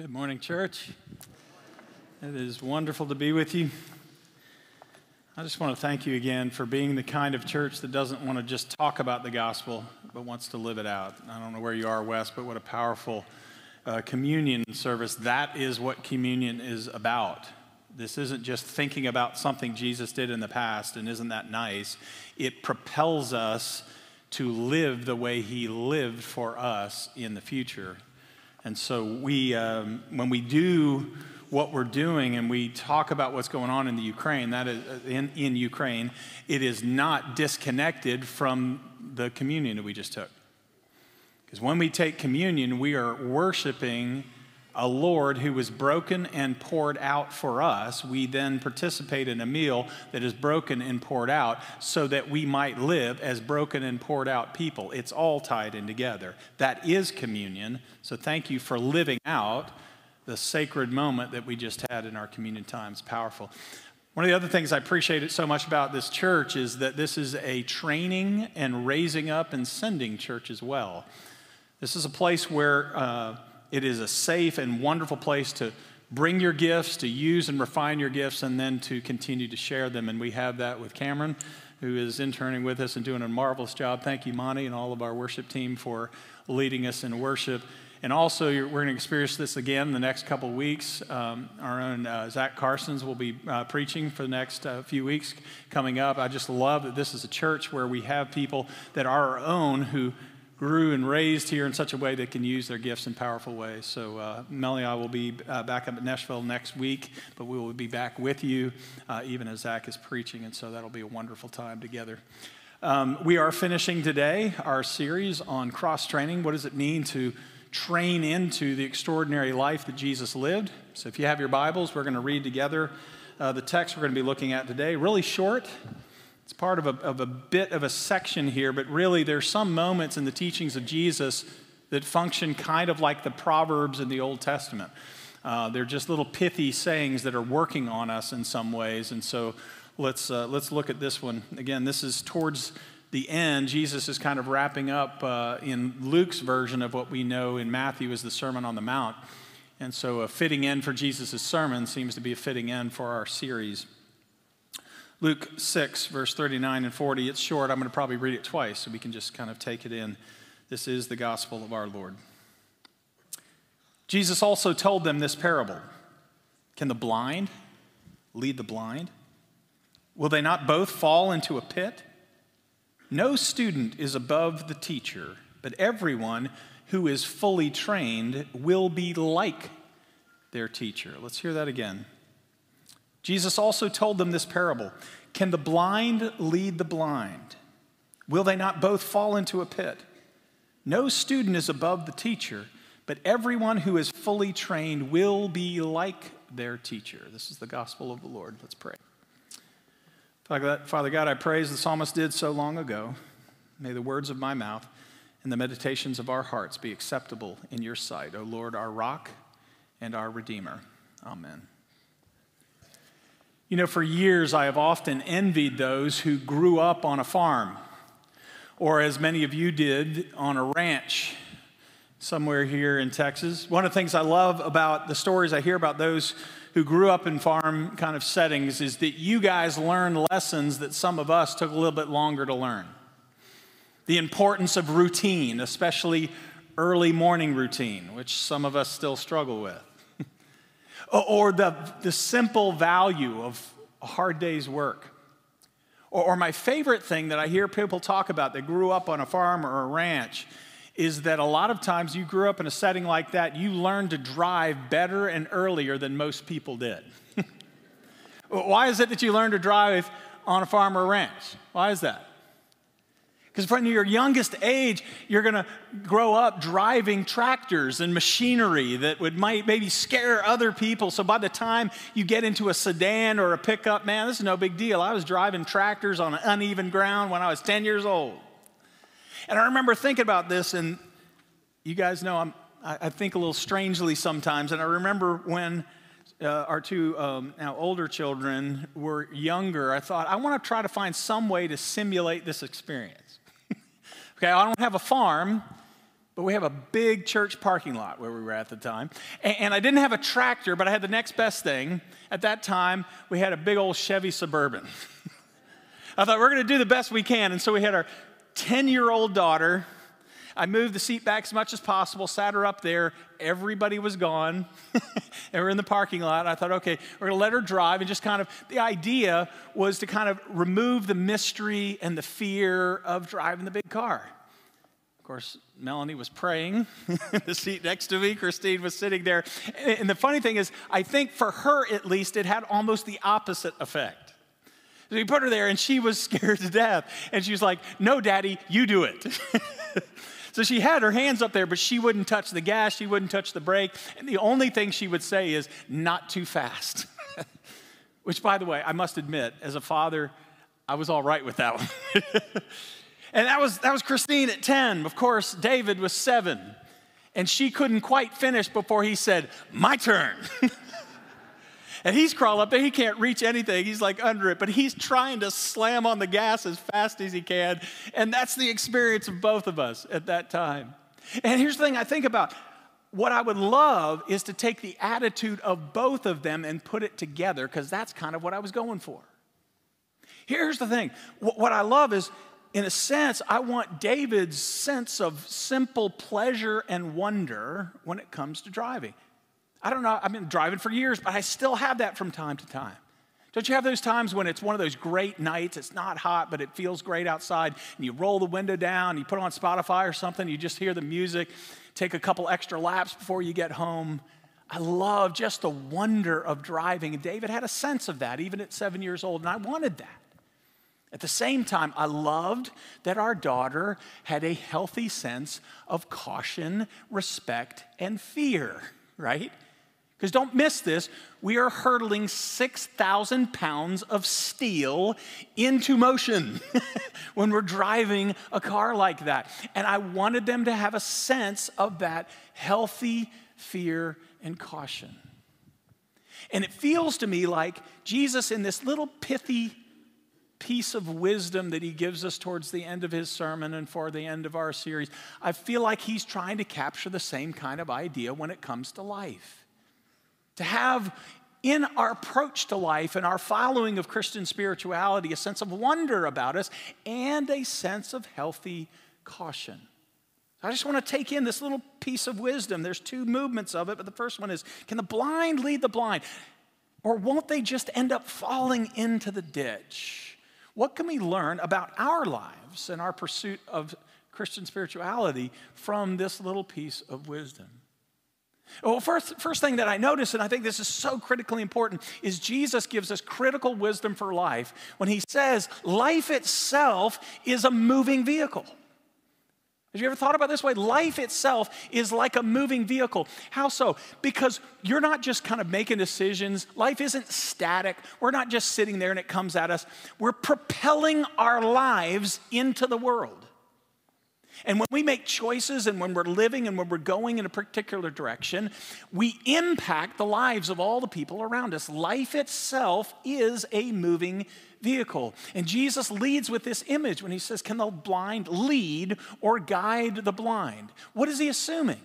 Good morning, church. It is wonderful to be with you. I just want to thank you again for being the kind of church that doesn't want to just talk about the gospel, but wants to live it out. I don't know where you are, Wes, but what a powerful uh, communion service. That is what communion is about. This isn't just thinking about something Jesus did in the past, and isn't that nice? It propels us to live the way he lived for us in the future. And so we, um, when we do what we're doing and we talk about what's going on in the Ukraine, that is uh, in, in Ukraine, it is not disconnected from the communion that we just took. Because when we take communion, we are worshiping a Lord who was broken and poured out for us, we then participate in a meal that is broken and poured out so that we might live as broken and poured out people. It's all tied in together. That is communion. So thank you for living out the sacred moment that we just had in our communion times. Powerful. One of the other things I appreciate it so much about this church is that this is a training and raising up and sending church as well. This is a place where uh, it is a safe and wonderful place to bring your gifts, to use and refine your gifts, and then to continue to share them. And we have that with Cameron, who is interning with us and doing a marvelous job. Thank you, Monty, and all of our worship team for leading us in worship. And also, we're going to experience this again in the next couple of weeks. Um, our own uh, Zach Carsons will be uh, preaching for the next uh, few weeks coming up. I just love that this is a church where we have people that are our own who grew and raised here in such a way they can use their gifts in powerful ways. So, uh, and I will be uh, back up at Nashville next week, but we will be back with you uh, even as Zach is preaching, and so that'll be a wonderful time together. Um, we are finishing today our series on cross training. What does it mean to train into the extraordinary life that Jesus lived? So, if you have your Bibles, we're going to read together uh, the text we're going to be looking at today. Really short. It's part of a, of a bit of a section here, but really there's some moments in the teachings of Jesus that function kind of like the Proverbs in the Old Testament. Uh, they're just little pithy sayings that are working on us in some ways. And so let's, uh, let's look at this one. Again, this is towards the end. Jesus is kind of wrapping up uh, in Luke's version of what we know in Matthew as the Sermon on the Mount. And so a fitting end for Jesus' sermon seems to be a fitting end for our series. Luke 6, verse 39 and 40. It's short. I'm going to probably read it twice so we can just kind of take it in. This is the gospel of our Lord. Jesus also told them this parable Can the blind lead the blind? Will they not both fall into a pit? No student is above the teacher, but everyone who is fully trained will be like their teacher. Let's hear that again. Jesus also told them this parable Can the blind lead the blind? Will they not both fall into a pit? No student is above the teacher, but everyone who is fully trained will be like their teacher. This is the gospel of the Lord. Let's pray. Father God, I praise the psalmist did so long ago. May the words of my mouth and the meditations of our hearts be acceptable in your sight, O Lord, our rock and our redeemer. Amen. You know, for years I have often envied those who grew up on a farm, or as many of you did, on a ranch somewhere here in Texas. One of the things I love about the stories I hear about those who grew up in farm kind of settings is that you guys learned lessons that some of us took a little bit longer to learn. The importance of routine, especially early morning routine, which some of us still struggle with or the, the simple value of a hard day's work. Or, or my favorite thing that I hear people talk about that grew up on a farm or a ranch is that a lot of times you grew up in a setting like that, you learned to drive better and earlier than most people did. Why is it that you learned to drive on a farm or a ranch? Why is that? Because from your youngest age, you're going to grow up driving tractors and machinery that would might maybe scare other people. So by the time you get into a sedan or a pickup, man, this is no big deal. I was driving tractors on uneven ground when I was 10 years old. And I remember thinking about this, and you guys know I'm, I think a little strangely sometimes. And I remember when uh, our two um, now older children were younger, I thought, I want to try to find some way to simulate this experience. Okay, I don't have a farm, but we have a big church parking lot where we were at the time. And, and, I didn't have a tractor, but I had the next best thing. At that time, we had a big old Chevy Suburban. I thought we're going to do the best we can. And so we had our 10 year old daughter. I moved the seat back as much as possible, sat her up there. Everybody was gone. and we're in the parking lot. I thought, okay, we're going to let her drive. And just kind of, the idea was to kind of remove the mystery and the fear of driving the big car Of course, Melanie was praying in the seat next to me. Christine was sitting there. And the funny thing is, I think for her at least, it had almost the opposite effect. So we put her there and she was scared to death. And she was like, No, daddy, you do it. So she had her hands up there, but she wouldn't touch the gas, she wouldn't touch the brake. And the only thing she would say is, Not too fast. Which, by the way, I must admit, as a father, I was all right with that one. And that was, that was Christine at 10. Of course, David was seven. And she couldn't quite finish before he said, My turn. and he's crawled up there. He can't reach anything. He's like under it, but he's trying to slam on the gas as fast as he can. And that's the experience of both of us at that time. And here's the thing I think about what I would love is to take the attitude of both of them and put it together because that's kind of what I was going for. Here's the thing what I love is in a sense, I want David's sense of simple pleasure and wonder when it comes to driving. I don't know, I've been driving for years, but I still have that from time to time. Don't you have those times when it's one of those great nights, it's not hot, but it feels great outside, and you roll the window down, you put on Spotify or something, you just hear the music, take a couple extra laps before you get home. I love just the wonder of driving. And David had a sense of that even at seven years old, and I wanted that. At the same time, I loved that our daughter had a healthy sense of caution, respect, and fear, right? Because don't miss this, we are hurtling 6,000 pounds of steel into motion when we're driving a car like that. And I wanted them to have a sense of that healthy fear and caution. And it feels to me like Jesus, in this little pithy piece of wisdom that he gives us towards the end of his sermon and for the end of our series, I feel like he's trying to capture the same kind of idea when it comes to life. To have in our approach to life and our following of Christian spirituality a sense of wonder about us and a sense of healthy caution. I just want to take in this little piece of wisdom. There's two movements of it, but the first one is can the blind lead the blind? Or won't they just end up falling into the ditch? What can we learn about our lives and our pursuit of Christian spirituality from this little piece of wisdom? Well, first, first thing that I notice, and I think this is so critically important, is Jesus gives us critical wisdom for life when he says life itself is a moving vehicle. Have you ever thought about this way? Life itself is like a moving vehicle. How so? Because you're not just kind of making decisions. Life isn't static. We're not just sitting there and it comes at us. We're propelling our lives into the world. And when we make choices and when we're living and when we're going in a particular direction, we impact the lives of all the people around us. Life itself is a moving vehicle. And Jesus leads with this image when he says, Can the blind lead or guide the blind? What is he assuming?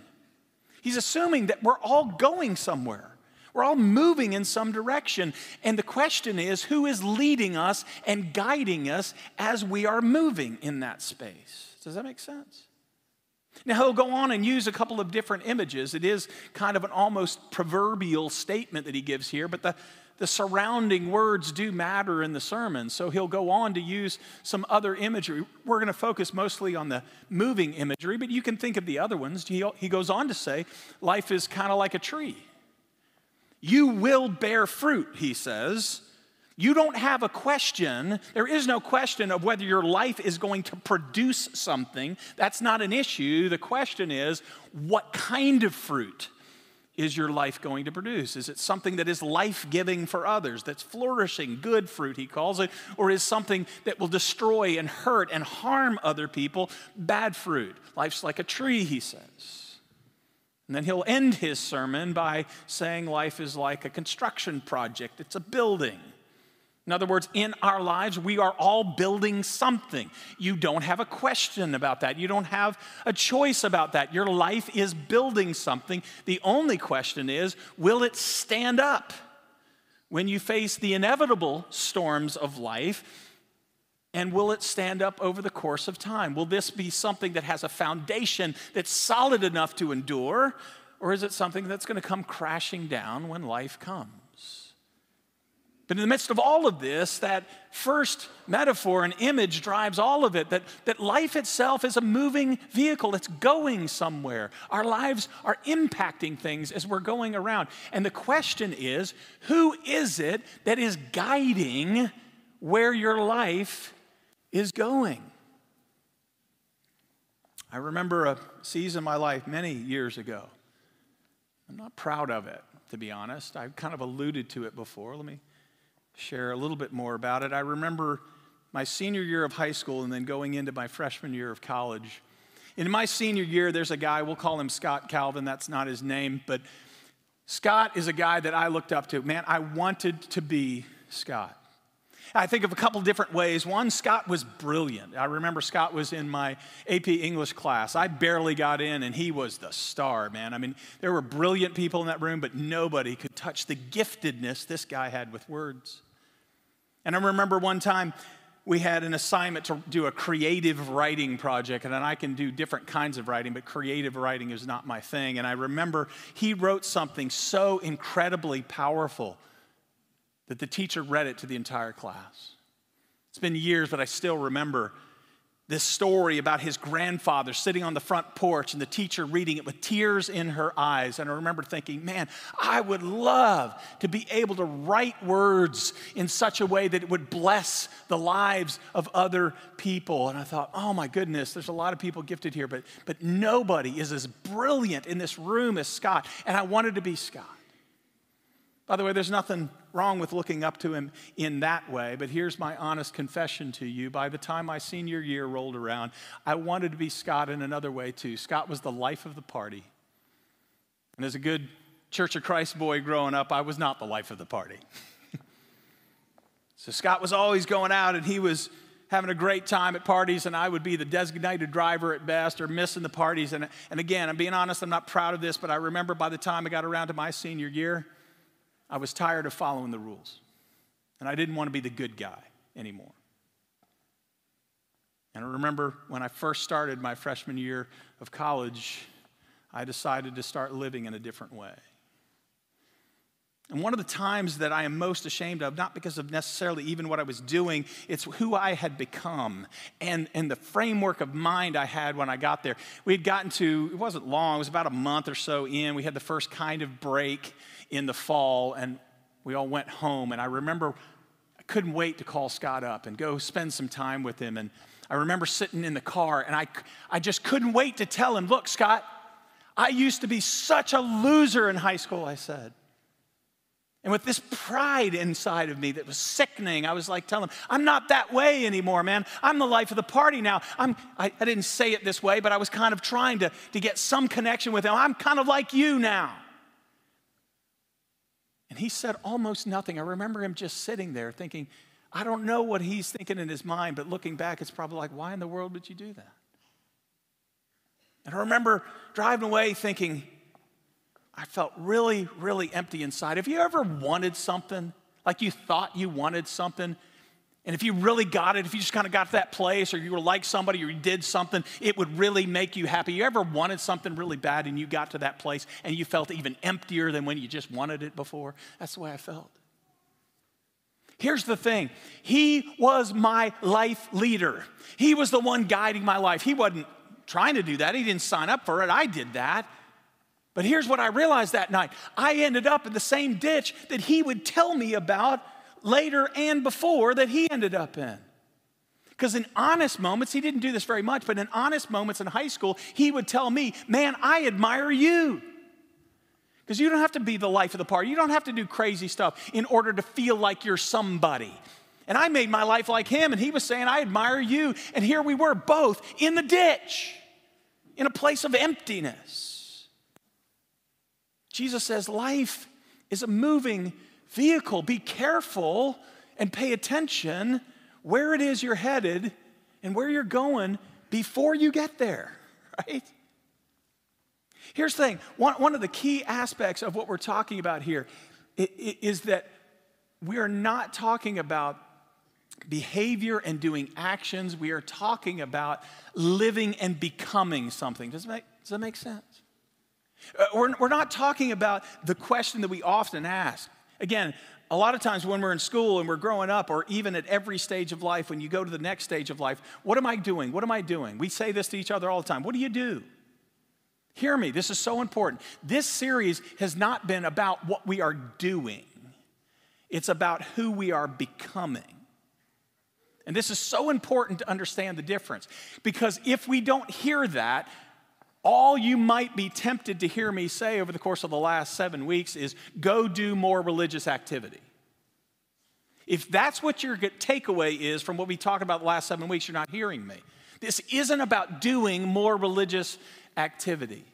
He's assuming that we're all going somewhere. We're all moving in some direction. And the question is who is leading us and guiding us as we are moving in that space? Does that make sense? Now, he'll go on and use a couple of different images. It is kind of an almost proverbial statement that he gives here, but the, the surrounding words do matter in the sermon. So he'll go on to use some other imagery. We're going to focus mostly on the moving imagery, but you can think of the other ones. He, he goes on to say, life is kind of like a tree. You will bear fruit, he says. You don't have a question. There is no question of whether your life is going to produce something. That's not an issue. The question is, what kind of fruit? is your life going to produce? Is it something that is life giving for others, that's flourishing, good fruit, he calls it, or is something that will destroy and hurt and harm other people, bad fruit? Life's like a tree, he says. And then he'll end his sermon by saying life is like a construction project, it's a building. In other words, in our lives, we are all building something. You don't have a question about that. You don't have a choice about that. Your life is building something. The only question is will it stand up when you face the inevitable storms of life? And will it stand up over the course of time? Will this be something that has a foundation that's solid enough to endure? Or is it something that's going to come crashing down when life comes? But in the midst of all of this, that first metaphor and image drives all of it that, that life itself is a moving vehicle. It's going somewhere. Our lives are impacting things as we're going around. And the question is who is it that is guiding where your life is going? I remember a season of my life many years ago. I'm not proud of it, to be honest. I've kind of alluded to it before. Let me share a little bit more about it. I remember my senior year of high school and then going into my freshman year of college. In my senior year, there's a guy, we'll call him Scott Calvin, that's not his name, but Scott is a guy that I looked up to. Man, I wanted to be Scott. I think of a couple different ways. One, Scott was brilliant. I remember Scott was in my AP English class. I barely got in, and he was the star, man. I mean, there were brilliant people in that room, but nobody could touch the giftedness this guy had with words. And I remember one time we had an assignment to do a creative writing project, and then I can do different kinds of writing, but creative writing is not my thing. And I remember he wrote something so incredibly powerful that the teacher read it to the entire class. It's been years, but I still remember this story about his grandfather sitting on the front porch and the teacher reading it with tears in her eyes. And I remember thinking, man, I would love to be able to write words in such a way that it would bless the lives of other people. And I thought, oh my goodness, there's a lot of people gifted here, but, but nobody is as brilliant in this room as Scott. And I wanted to be Scott. By the way, there's nothing wrong with looking up to him in that way, but here's my honest confession to you. By the time my senior year rolled around, I wanted to be Scott in another way too. Scott was the life of the party. And as a good Church of Christ boy growing up, I was not the life of the party. so Scott was always going out and he was having a great time at parties, and I would be the designated driver at best or missing the parties. And, and again, I'm being honest, I'm not proud of this, but I remember by the time I got around to my senior year, I was tired of following the rules. And I didn't want to be the good guy anymore. And I remember when I first started my freshman year of college, I decided to start living in a different way. And one of the times that I am most ashamed of, not because of necessarily even what I was doing, it's who I had become and, and the framework of mind I had when I got there. We had gotten to, it wasn't long, it was about a month or so in. We had the first kind of break in the fall, and we all went home. And I remember I couldn't wait to call Scott up and go spend some time with him. And I remember sitting in the car, and I, I just couldn't wait to tell him, Look, Scott, I used to be such a loser in high school, I said. And with this pride inside of me that was sickening, I was like telling him, I'm not that way anymore, man. I'm the life of the party now. I'm, I, I didn't say it this way, but I was kind of trying to, to get some connection with him. I'm kind of like you now. And he said almost nothing. I remember him just sitting there thinking, I don't know what he's thinking in his mind, but looking back, it's probably like, why in the world would you do that? And I remember driving away thinking, I felt really, really empty inside. Have you ever wanted something? Like you thought you wanted something, and if you really got it, if you just kind of got to that place or you were like somebody or you did something, it would really make you happy. You ever wanted something really bad and you got to that place and you felt even emptier than when you just wanted it before? That's the way I felt. Here's the thing He was my life leader, He was the one guiding my life. He wasn't trying to do that, He didn't sign up for it. I did that. But here's what I realized that night I ended up in the same ditch that He would tell me about later and before that he ended up in. Because in honest moments, he didn't do this very much, but in honest moments in high school, he would tell me, Man, I admire you. Because you don't have to be the life of the party. You don't have to do crazy stuff in order to feel like you're somebody. And I made my life like him, and he was saying, I admire you. And here we were both in the ditch, in a place of emptiness. Jesus says, Life is a moving vehicle. Be careful and pay attention where it is you're headed and where you're going before you get there, right? Here's the thing one, one of the key aspects of what we're talking about here is that we are not talking about behavior and doing actions. We are talking about living and becoming something. Does that make, does that make sense? Uh, we're, we're not talking about the question that we often ask. Again, a lot of times when we're in school and we're growing up, or even at every stage of life, when you go to the next stage of life, what am I doing? What am I doing? We say this to each other all the time. What do you do? Hear me, this is so important. This series has not been about what we are doing, it's about who we are becoming. And this is so important to understand the difference because if we don't hear that, all you might be tempted to hear me say over the course of the last seven weeks is go do more religious activity. If that's what your takeaway is from what we talked about the last seven weeks, you're not hearing me. This isn't about doing more religious activity.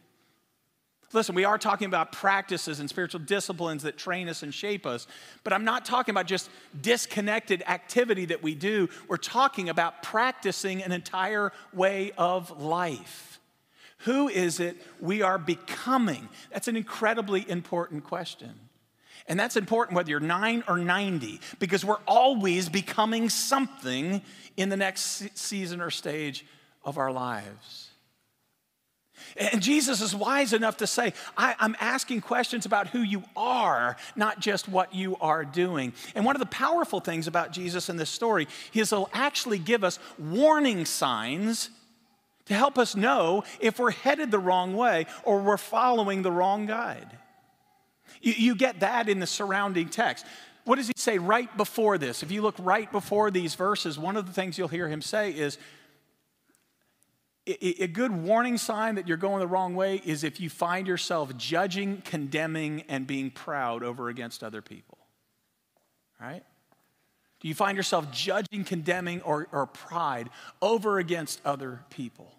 Listen, we are talking about practices and spiritual disciplines that train us and shape us, but I'm not talking about just disconnected activity that we do. We're talking about practicing an entire way of life. Who is it we are becoming? That's an incredibly important question. And that's important whether you're nine or 90, because we're always becoming something in the next season or stage of our lives. And Jesus is wise enough to say, I, am asking questions about who you are, not just what you are doing. And one of the powerful things about Jesus in this story is he'll actually give us warning signs to help us know if we're headed the wrong way or we're following the wrong guide. You, you get that in the surrounding text. What does he say right before this? If you look right before these verses, one of the things you'll hear him say is, a good warning sign that you're going the wrong way is if you find yourself judging, condemning, and being proud over against other people. Right? Do you find yourself judging, condemning, or, or pride over against other people?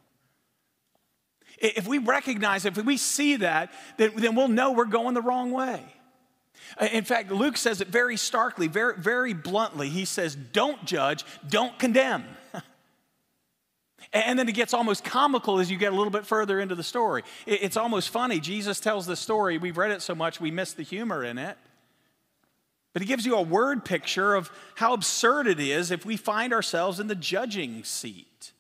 If we recognize, if we see that, then, we'll know we're going the wrong way. In fact, Luke says it very starkly, very, very bluntly. He says, Don't judge, don't condemn. And then it gets almost comical as you get a little bit further into the story. It's almost funny. Jesus tells the story. We've read it so much, we miss the humor in it. But he gives you a word picture of how absurd it is if we find ourselves in the judging seat.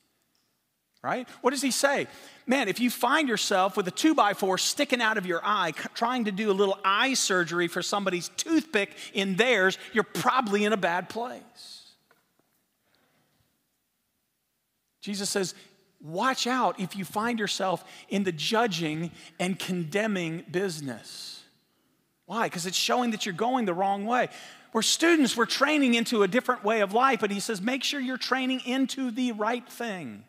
Right? What does he say? Man, if you find yourself with a two by four sticking out of your eye, trying to do a little eye surgery for somebody's toothpick in theirs, you're probably in a bad place. Jesus says, Watch out if you find yourself in the judging and condemning business. Why? Because it's showing that you're going the wrong way. We're students, we're training into a different way of life, but he says, make sure you're training into the right thing.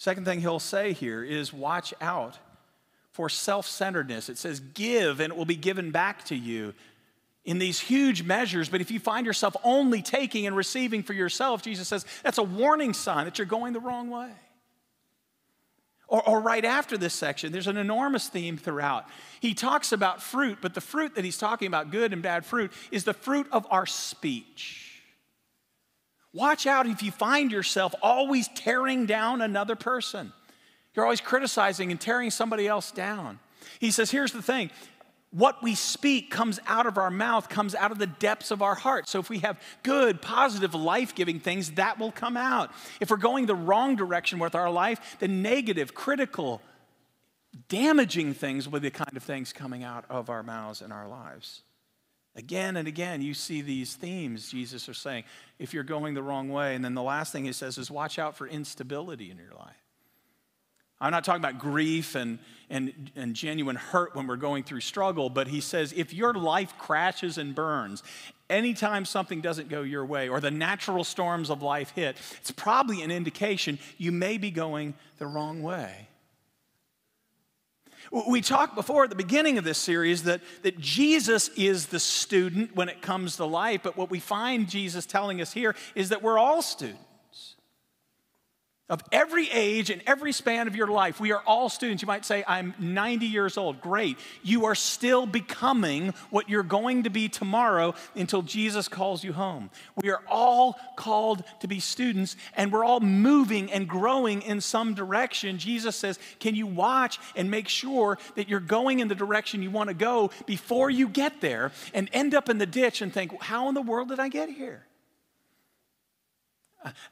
Second thing he'll say here is watch out for self centeredness. It says, give and it will be given back to you in these huge measures, but if you find yourself only taking and receiving for yourself, Jesus says that's a warning sign that you're going the wrong way. Or, or, right after this section, there's an enormous theme throughout. He talks about fruit, but the fruit that he's talking about, good and bad fruit, is the fruit of our speech. Watch out if you find yourself always tearing down another person. You're always criticizing and tearing somebody else down. He says, here's the thing what we speak comes out of our mouth, comes out of the depths of our heart. So if we have good, positive, life giving things, that will come out. If we're going the wrong direction with our life, the negative, critical, damaging things will be the kind of things coming out of our mouths and our lives. Again and again, you see these themes Jesus are saying if you're going the wrong way. And then the last thing he says is watch out for instability in your life. I'm not talking about grief and, and, and genuine hurt when we're going through struggle, but he says if your life crashes and burns, anytime something doesn't go your way or the natural storms of life hit, it's probably an indication you may be going the wrong way. We talked before at the beginning of this series that, that Jesus is the student when it comes to life, but what we find Jesus telling us here is that we're all students. Of every age and every span of your life. We are all students. You might say, I'm 90 years old. Great. You are still becoming what you're going to be tomorrow until Jesus calls you home. We are all called to be students and we're all moving and growing in some direction. Jesus says, Can you watch and make sure that you're going in the direction you want to go before you get there and end up in the ditch and think, How in the world did I get here?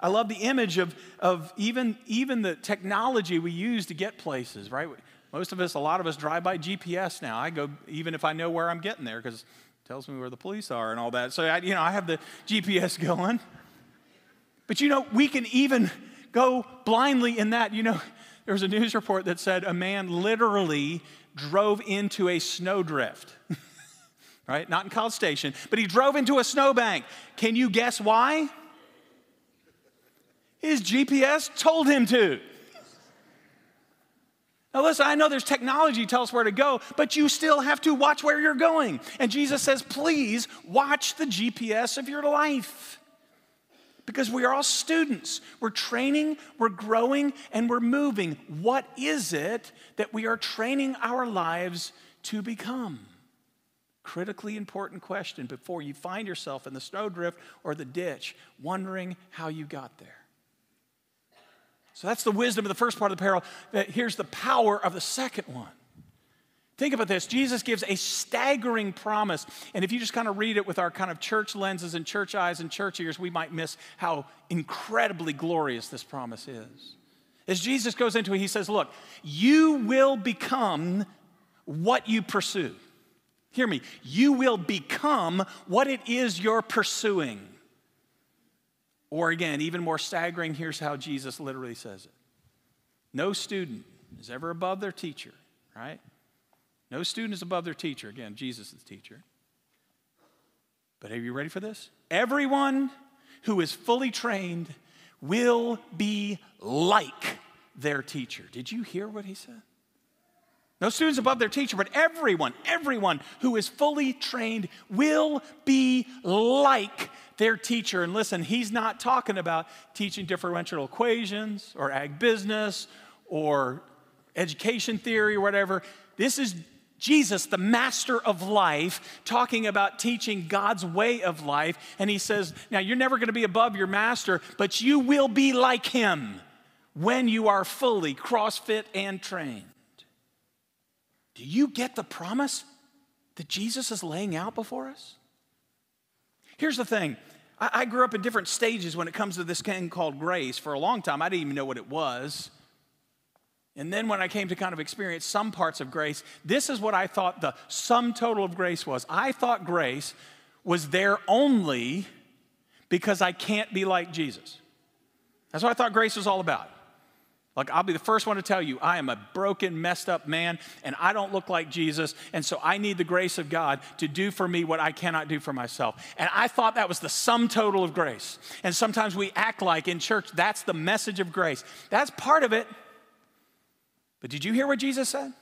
I love the image of, of even, even the technology we use to get places, right? Most of us, a lot of us drive by GPS now. I go, even if I know where I'm getting there, because it tells me where the police are and all that. So, I, you know, I have the GPS going. But, you know, we can even go blindly in that. You know, there was a news report that said a man literally drove into a snowdrift, right? Not in College Station, but he drove into a snowbank. Can you guess why? His GPS told him to. Now, listen, I know there's technology to tell us where to go, but you still have to watch where you're going. And Jesus says, please watch the GPS of your life. Because we are all students. We're training, we're growing, and we're moving. What is it that we are training our lives to become? Critically important question before you find yourself in the snowdrift or the ditch, wondering how you got there. So that's the wisdom of the first part of the parable. Here's the power of the second one. Think about this. Jesus gives a staggering promise. And if you just kind of read it with our kind of church lenses and church eyes and church ears, we might miss how incredibly glorious this promise is. As Jesus goes into it, he says, Look, you will become what you pursue. Hear me. You will become what it is you're pursuing. Or again, even more staggering, here's how Jesus literally says it No student is ever above their teacher, right? No student is above their teacher. Again, Jesus is the teacher. But are you ready for this? Everyone who is fully trained will be like their teacher. Did you hear what he said? No students above their teacher, but everyone, everyone who is fully trained will be like their teacher. And listen, he's not talking about teaching differential equations or ag business or education theory or whatever. This is Jesus, the master of life, talking about teaching God's way of life. And he says, Now, you're never going to be above your master, but you will be like him when you are fully CrossFit and trained. Do you get the promise that Jesus is laying out before us? Here's the thing I, grew up in different stages when it comes to this thing called grace. For a long time, I didn't even know what it was. And then when I came to kind of experience some parts of grace, this is what I thought the sum total of grace was. I thought grace was there only because I can't be like Jesus. That's what I thought grace was all about. Like, I'll be the first one to tell you, I am a broken, messed up man, and I don't look like Jesus, and so I need the grace of God to do for me what I cannot do for myself. And I thought that was the sum total of grace. And sometimes we act like in church that's the message of grace. That's part of it. But did you hear what Jesus said?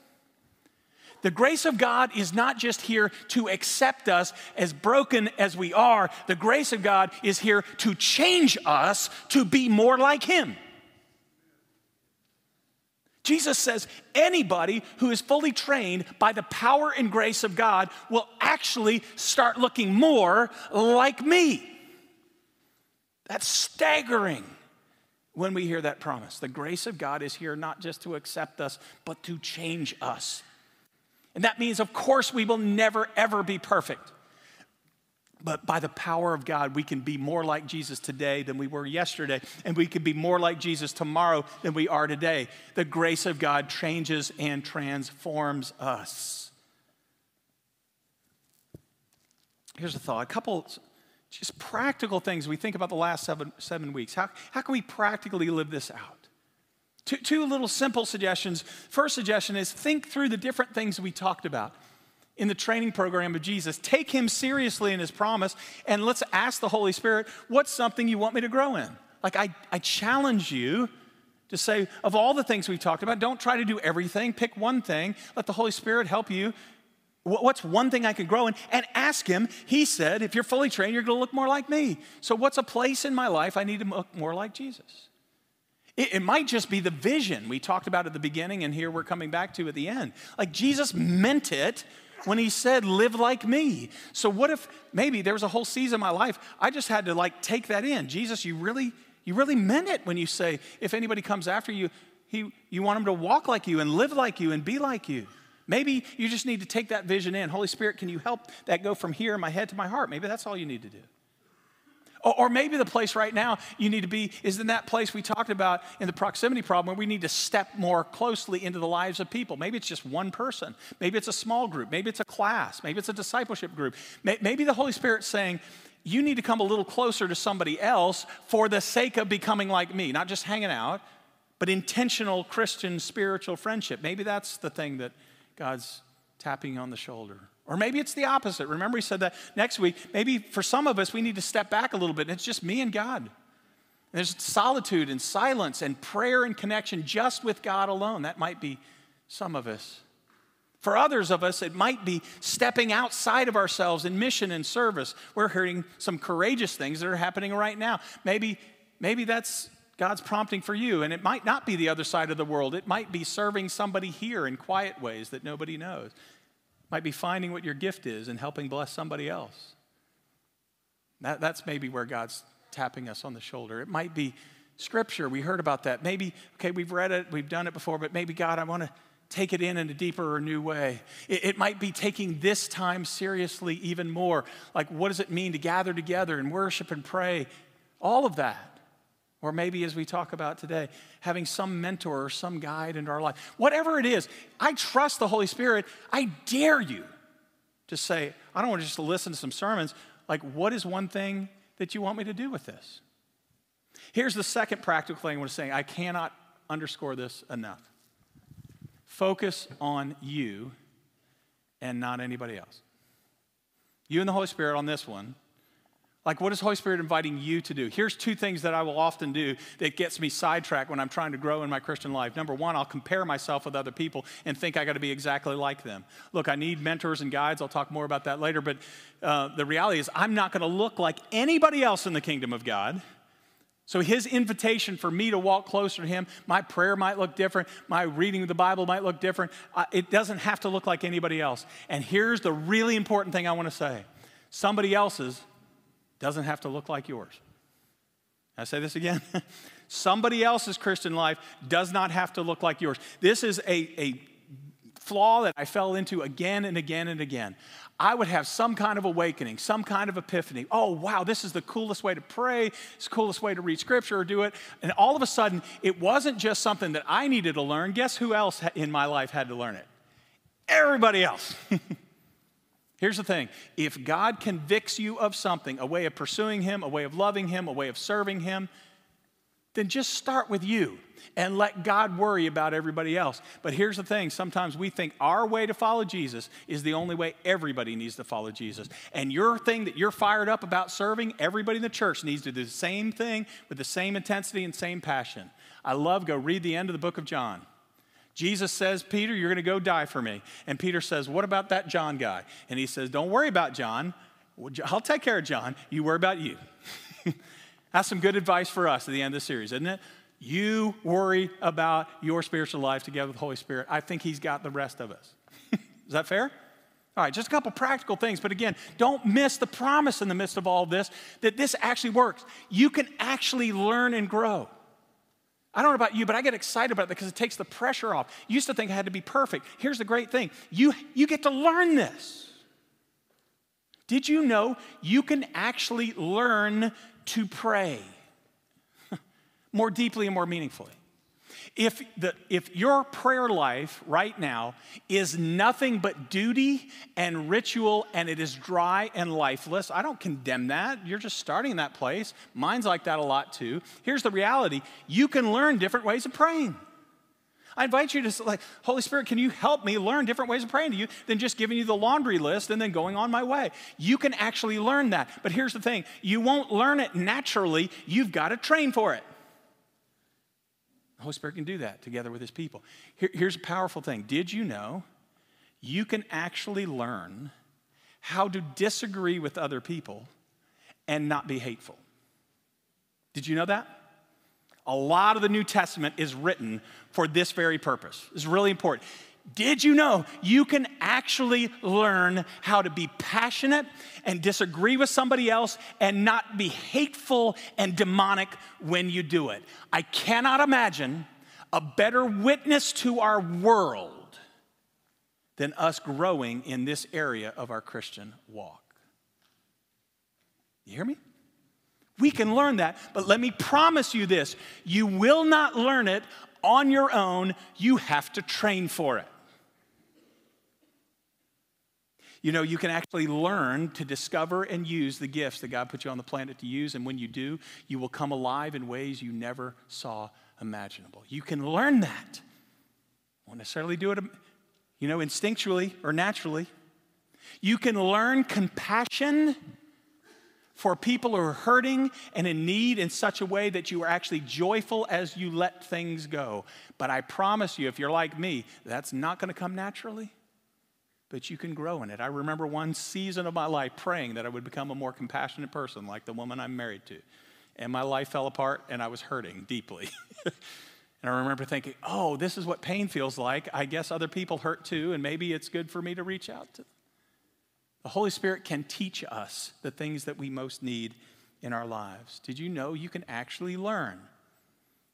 The grace of God is not just here to accept us as broken as we are. The grace of God is here to change us to be more like Him. Jesus says anybody who is fully trained by the power and grace of God will actually start looking more like me. That's staggering when we hear that promise. The grace of God is here not just to accept us, but to change us. And that means, of course, we will never, ever be perfect. But by the power of God, we can be more like Jesus today than we were yesterday, and we can be more like Jesus tomorrow than we are today. The grace of God changes and transforms us. Here's a thought a couple just practical things we think about the last seven, seven weeks. How, how can we practically live this out? Two, two little simple suggestions. First suggestion is think through the different things we talked about in the training program of Jesus. Take him seriously in his promise, and let's ask the Holy Spirit, what's something you want me to grow in? Like, I, I challenge you to say, of all the things we've talked about, don't try to do everything. Pick one thing. Let the Holy Spirit help you. What's one thing I could grow in? And ask Him. He said, if you're fully trained, you're going to look more like me. So, what's a place in my life I need to look more like Jesus? It might just be the vision we talked about at the beginning, and here we're coming back to at the end. Like Jesus meant it when he said, Live like me. So, what if maybe there was a whole season of my life I just had to like take that in? Jesus, you really, you really meant it when you say, If anybody comes after you, he, you want them to walk like you and live like you and be like you. Maybe you just need to take that vision in. Holy Spirit, can you help that go from here in my head to my heart? Maybe that's all you need to do. Or, maybe the place right now you need to be is in that place we talked about in the proximity problem where we need to step more closely into the lives of people. Maybe it's just one person. Maybe it's a small group. Maybe it's a class. Maybe it's a discipleship group. Maybe the Holy Spirit's saying, you need to come a little closer to somebody else for the sake of becoming like me, not just hanging out, but intentional Christian spiritual friendship. Maybe that's the thing that God's tapping on the shoulder. Or maybe it's the opposite. Remember, he said that next week. Maybe for some of us, we need to step back a little bit, and it's just me and God. There's solitude and silence and prayer and connection just with God alone. That might be some of us. For others of us, it might be stepping outside of ourselves in mission and service. We're hearing some courageous things that are happening right now. Maybe, maybe that's God's prompting for you, and it might not be the other side of the world. It might be serving somebody here in quiet ways that nobody knows. Might be finding what your gift is and helping bless somebody else. That, that's maybe where God's tapping us on the shoulder. It might be scripture. We heard about that. Maybe, okay, we've read it, we've done it before, but maybe, God, I want to take it in in a deeper or new way. It, it, might be taking this time seriously even more. Like, what does it mean to gather together and worship and pray? All of that. Or maybe, as we talk about today, having some mentor or some guide into our life. Whatever it is, I trust the Holy Spirit. I dare you to say, I don't want to just listen to some sermons. Like, what is one thing that you want me to do with this? Here's the second practical thing I want to say. I cannot underscore this enough. Focus on you and not anybody else. You and the Holy Spirit on this one like, what is Holy Spirit inviting you to do? Here's two things that I will often do that gets me sidetracked when I'm trying to grow in my Christian life. Number one, I'll compare myself with other people and think I got to be exactly like them. Look, I need mentors and guides. I'll talk more about that later. But uh, the reality is, I'm not going to look like anybody else in the kingdom of God. So, his invitation for me to walk closer to him, my prayer might look different, my reading of the Bible might look different. It doesn't have to look like anybody else. And here's the really important thing I want to say somebody else's doesn't have to look like yours. I say this again. Somebody else's Christian life does not have to look like yours. This is a, a flaw that I fell into again and again and again. I would have some kind of awakening, some kind of epiphany. Oh, wow, this is the coolest way to pray, it's the coolest way to read scripture or do it. And all of a sudden, it wasn't just something that I needed to learn. Guess who else in my life had to learn it? Everybody else. Here's the thing if God convicts you of something, a way of pursuing Him, a way of loving Him, a way of serving Him, then just start with you and let God worry about everybody else. But here's the thing sometimes we think our way to follow Jesus is the only way everybody needs to follow Jesus. And your thing that you're fired up about serving, everybody in the church needs to do the same thing with the same intensity and same passion. I love, go read the end of the book of John. Jesus says, Peter, you're going to go die for me. And Peter says, What about that John guy? And he says, Don't worry about John. I'll take care of John. You worry about you. That's some good advice for us at the end of the series, isn't it? You worry about your spiritual life together with the Holy Spirit. I think He's got the rest of us. Is that fair? All right, just a couple practical things, but again, don't miss the promise in the midst of all this that this actually works. You can actually learn and grow. I don't know about you, but I get excited about it because it takes the pressure off. You used to think I had to be perfect. Here's the great thing you, you get to learn this. Did you know you can actually learn to pray more deeply and more meaningfully? If, the, if your prayer life right now is nothing but duty and ritual and it is dry and lifeless, I don't condemn that. You're just starting in that place. Mine's like that a lot too. Here's the reality you can learn different ways of praying. I invite you to, like, Holy Spirit, can you help me learn different ways of praying to you than just giving you the laundry list and then going on my way? You can actually learn that. But here's the thing you won't learn it naturally, you've got to train for it. Holy Spirit can do that together with his people. Here, here's a powerful thing Did you know you can actually learn how to disagree with other people and not be hateful? Did you know that? A lot of the New Testament is written for this very purpose. It's really important. Did you know you can actually learn how to be passionate and disagree with somebody else and not be hateful and demonic when you do it? I cannot imagine a better witness to our world than us growing in this area of our Christian walk. You hear me? We can learn that, but let me promise you this you will not learn it on your own, you have to train for it. You know, you can actually learn to discover and use the gifts that God put you on the planet to use, and when you do, you will come alive in ways you never saw imaginable. You can learn that. Won't necessarily do it, you know, instinctually or naturally. You can learn compassion for people who are hurting and in need in such a way that you are actually joyful as you let things go. But I promise you, if you're like me, that's not going to come naturally, but you can grow in it. I remember one season of my life praying that I would become a more compassionate person like the woman I'm married to. And my life fell apart and I was hurting deeply. and I remember thinking, oh, this is what pain feels like. I guess other people hurt too, and maybe it's good for me to reach out to them. The Holy Spirit can teach us the things that we most need in our lives. Did you know you can actually learn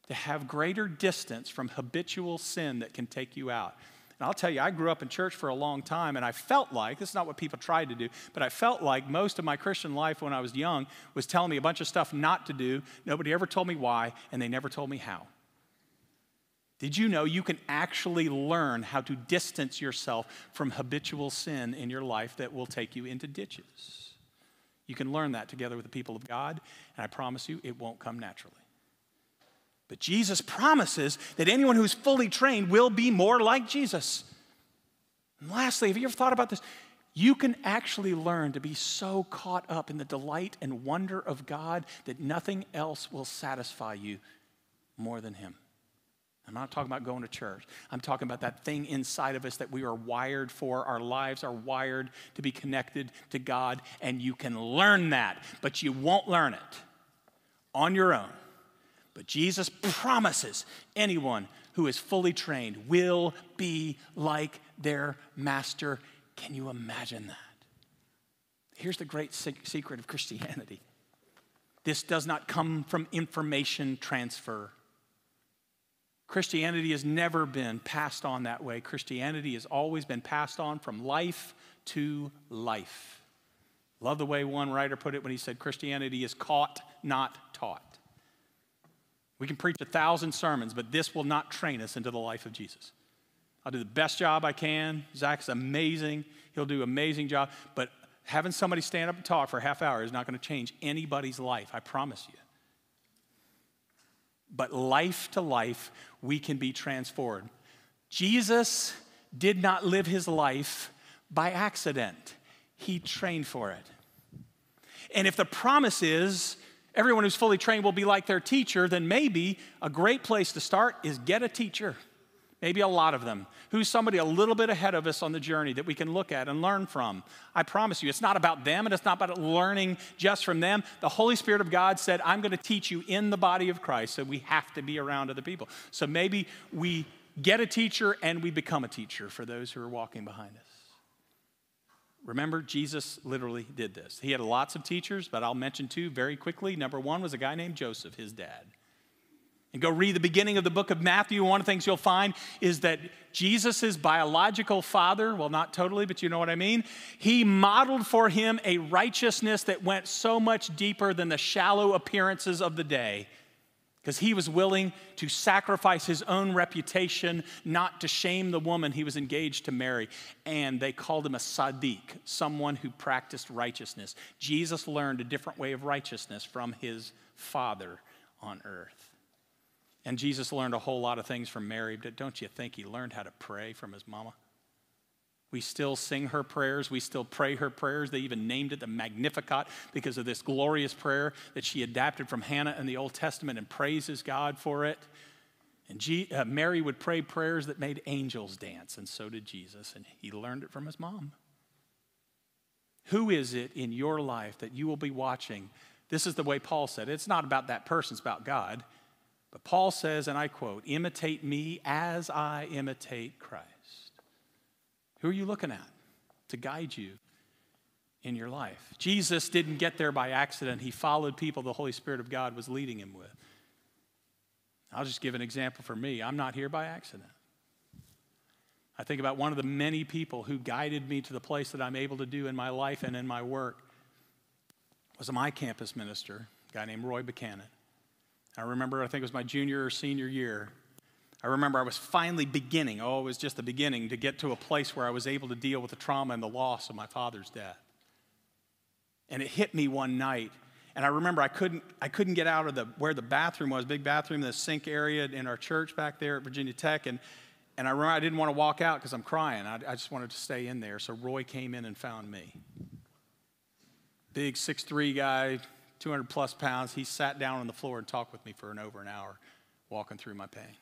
to have greater distance from habitual sin that can take you out? And I'll tell you, I grew up in church for a long time, and I felt like this is not what people tried to do, but I felt like most of my Christian life when I was young was telling me a bunch of stuff not to do. Nobody ever told me why, and they never told me how. Did you know you can actually learn how to distance yourself from habitual sin in your life that will take you into ditches? You can learn that together with the people of God, and I promise you it won't come naturally. But Jesus promises that anyone who's fully trained will be more like Jesus. And lastly, have you ever thought about this? You can actually learn to be so caught up in the delight and wonder of God that nothing else will satisfy you more than Him. I'm not talking about going to church. I'm talking about that thing inside of us that we are wired for. Our lives are wired to be connected to God, and you can learn that, but you won't learn it on your own. But Jesus promises anyone who is fully trained will be like their master. Can you imagine that? Here's the great secret of Christianity this does not come from information transfer. Christianity has never been passed on that way. Christianity has always been passed on from life to life. Love the way one writer put it when he said Christianity is caught, not taught. We can preach a thousand sermons, but this will not train us into the life of Jesus. I'll do the best job I can. Zach's amazing. He'll do an amazing job. But having somebody stand up and talk for a half hour is not going to change anybody's life, I promise you. But life to life, we can be transformed. Jesus did not live his life by accident, he trained for it. And if the promise is everyone who's fully trained will be like their teacher, then maybe a great place to start is get a teacher. Maybe a lot of them. Who's somebody a little bit ahead of us on the journey that we can look at and learn from? I promise you, it's not about them and it's not about learning just from them. The Holy Spirit of God said, I'm going to teach you in the body of Christ, so we have to be around other people. So maybe we get a teacher and we become a teacher for those who are walking behind us. Remember, Jesus literally did this. He had lots of teachers, but I'll mention two very quickly. Number one was a guy named Joseph, his dad. And go read the beginning of the book of Matthew. One of the things you'll find is that Jesus' biological father, well, not totally, but you know what I mean, he modeled for him a righteousness that went so much deeper than the shallow appearances of the day. Because he was willing to sacrifice his own reputation, not to shame the woman he was engaged to marry. And they called him a tzaddik, someone who practiced righteousness. Jesus learned a different way of righteousness from his father on earth. And Jesus learned a whole lot of things from Mary, but don't you think he learned how to pray from his mama? We still sing her prayers. We still pray her prayers. They even named it the Magnificat because of this glorious prayer that she adapted from Hannah in the Old Testament and praises God for it. And G, uh, Mary would pray prayers that made angels dance, and so did Jesus, and he learned it from his mom. Who is it in your life that you will be watching? This is the way Paul said it. It's not about that person, it's about God But Paul says, and I quote, imitate me as I imitate Christ. Who are you looking at to guide you in your life? Jesus didn't get there by accident, he followed people the Holy Spirit of God was leading him with. I'll just give an example for me. I'm not here by accident. I think about one of the many people who guided me to the place that I'm able to do in my life and in my work was my campus minister, a guy named Roy Buchanan. I remember, I think it was my junior or senior year. I remember I was finally beginning, oh, it was just the beginning, to get to a place where I was able to deal with the trauma and the loss of my father's death. And it hit me one night. And I remember I couldn't, I couldn't get out of the, where the bathroom was, big bathroom, the sink area in our church back there at Virginia Tech. And, and I remember I didn't want to walk out because I'm crying. I, I just wanted to stay in there. So Roy came in and found me. Big six-three guy, 200 plus pounds. He sat down on the floor and talked with me for an over an hour, walking through my pain.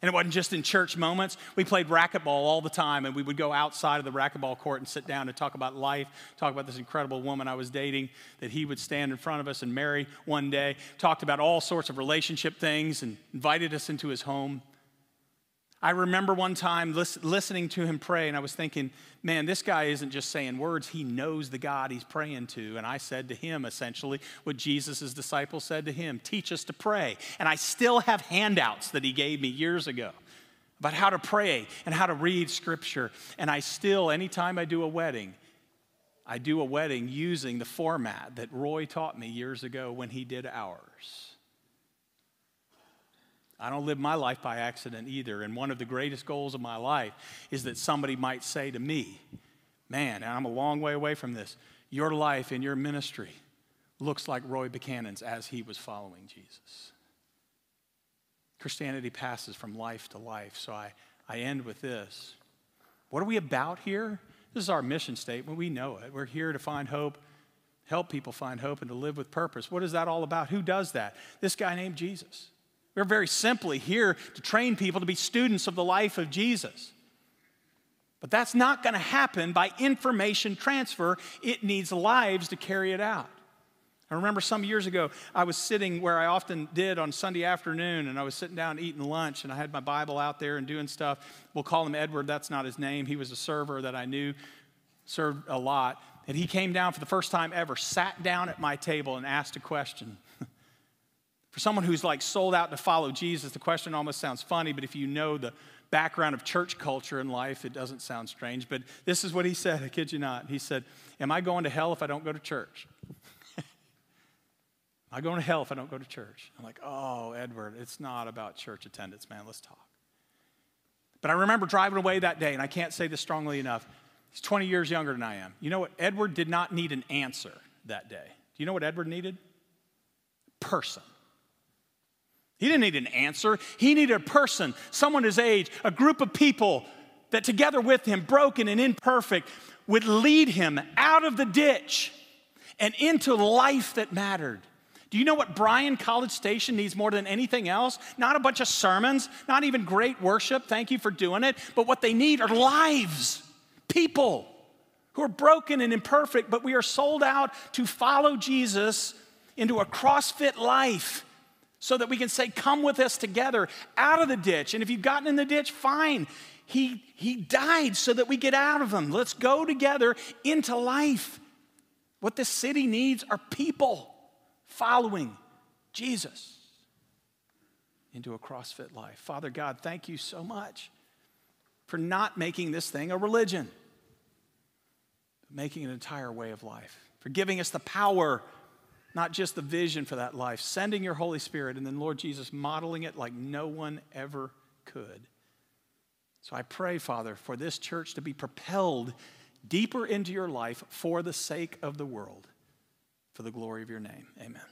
And it wasn't just in church moments. We played racquetball all the time, and we would go outside of the racquetball court and sit down and talk about life, talk about this incredible woman I was dating that he would stand in front of us and marry one day, talked about all sorts of relationship things, and invited us into his home. I remember one time listening to him pray, and I was thinking, man, this guy isn't just saying words, he knows the God he's praying to. And I said to him essentially what Jesus' disciples said to him teach us to pray. And I still have handouts that he gave me years ago about how to pray and how to read scripture. And I still, anytime I do a wedding, I do a wedding using the format that Roy taught me years ago when he did ours. I don't live my life by accident either. And one of the greatest goals of my life is that somebody might say to me, Man, I'm a long way away from this. Your life and your ministry looks like Roy Buchanan's as he was following Jesus. Christianity passes from life to life. So I, I end with this. What are we about here? This is our mission statement. We know it. We're here to find hope, help people find hope, and to live with purpose. What is that all about? Who does that? This guy named Jesus. We're very simply here to train people to be students of the life of Jesus. But that's not going to happen by information transfer. It needs lives to carry it out. I remember some years ago, I was sitting where I often did on Sunday afternoon, and I was sitting down eating lunch, and I had my Bible out there and doing stuff. We'll call him Edward, that's not his name. He was a server that I knew, served a lot. And he came down for the first time ever, sat down at my table, and asked a question. For someone who's like sold out to follow Jesus, the question almost sounds funny, but if you know the background of church culture in life, it doesn't sound strange. But this is what he said, I kid you not. He said, Am I going to hell if I don't go to church? Am I going to hell if I don't go to church? I'm like, Oh, Edward, it's not about church attendance, man. Let's talk. But I remember driving away that day, and I can't say this strongly enough. He's 20 years younger than I am. You know what? Edward did not need an answer that day. Do you know what Edward needed? Person. He didn't need an answer. He needed a person, someone his age, a group of people that together with him, broken and imperfect, would lead him out of the ditch and into life that mattered. Do you know what Bryan College Station needs more than anything else? Not a bunch of sermons, not even great worship. Thank you for doing it. But what they need are lives, people who are broken and imperfect, but we are sold out to follow Jesus into a CrossFit life so that we can say, Come with us together out of the ditch. And if you've gotten in the ditch, fine. He, he died so that we get out of them. Let's go together into life. What this city needs are people following Jesus into a CrossFit life. Father God, thank you so much for not making this thing a religion, but making an entire way of life, for giving us the power not just the vision for that life, sending your Holy Spirit, and then, Lord Jesus, modeling it like no one ever could. So I pray, Father, for this church to be propelled deeper into your life for the sake of the world, for the glory of your name. Amen.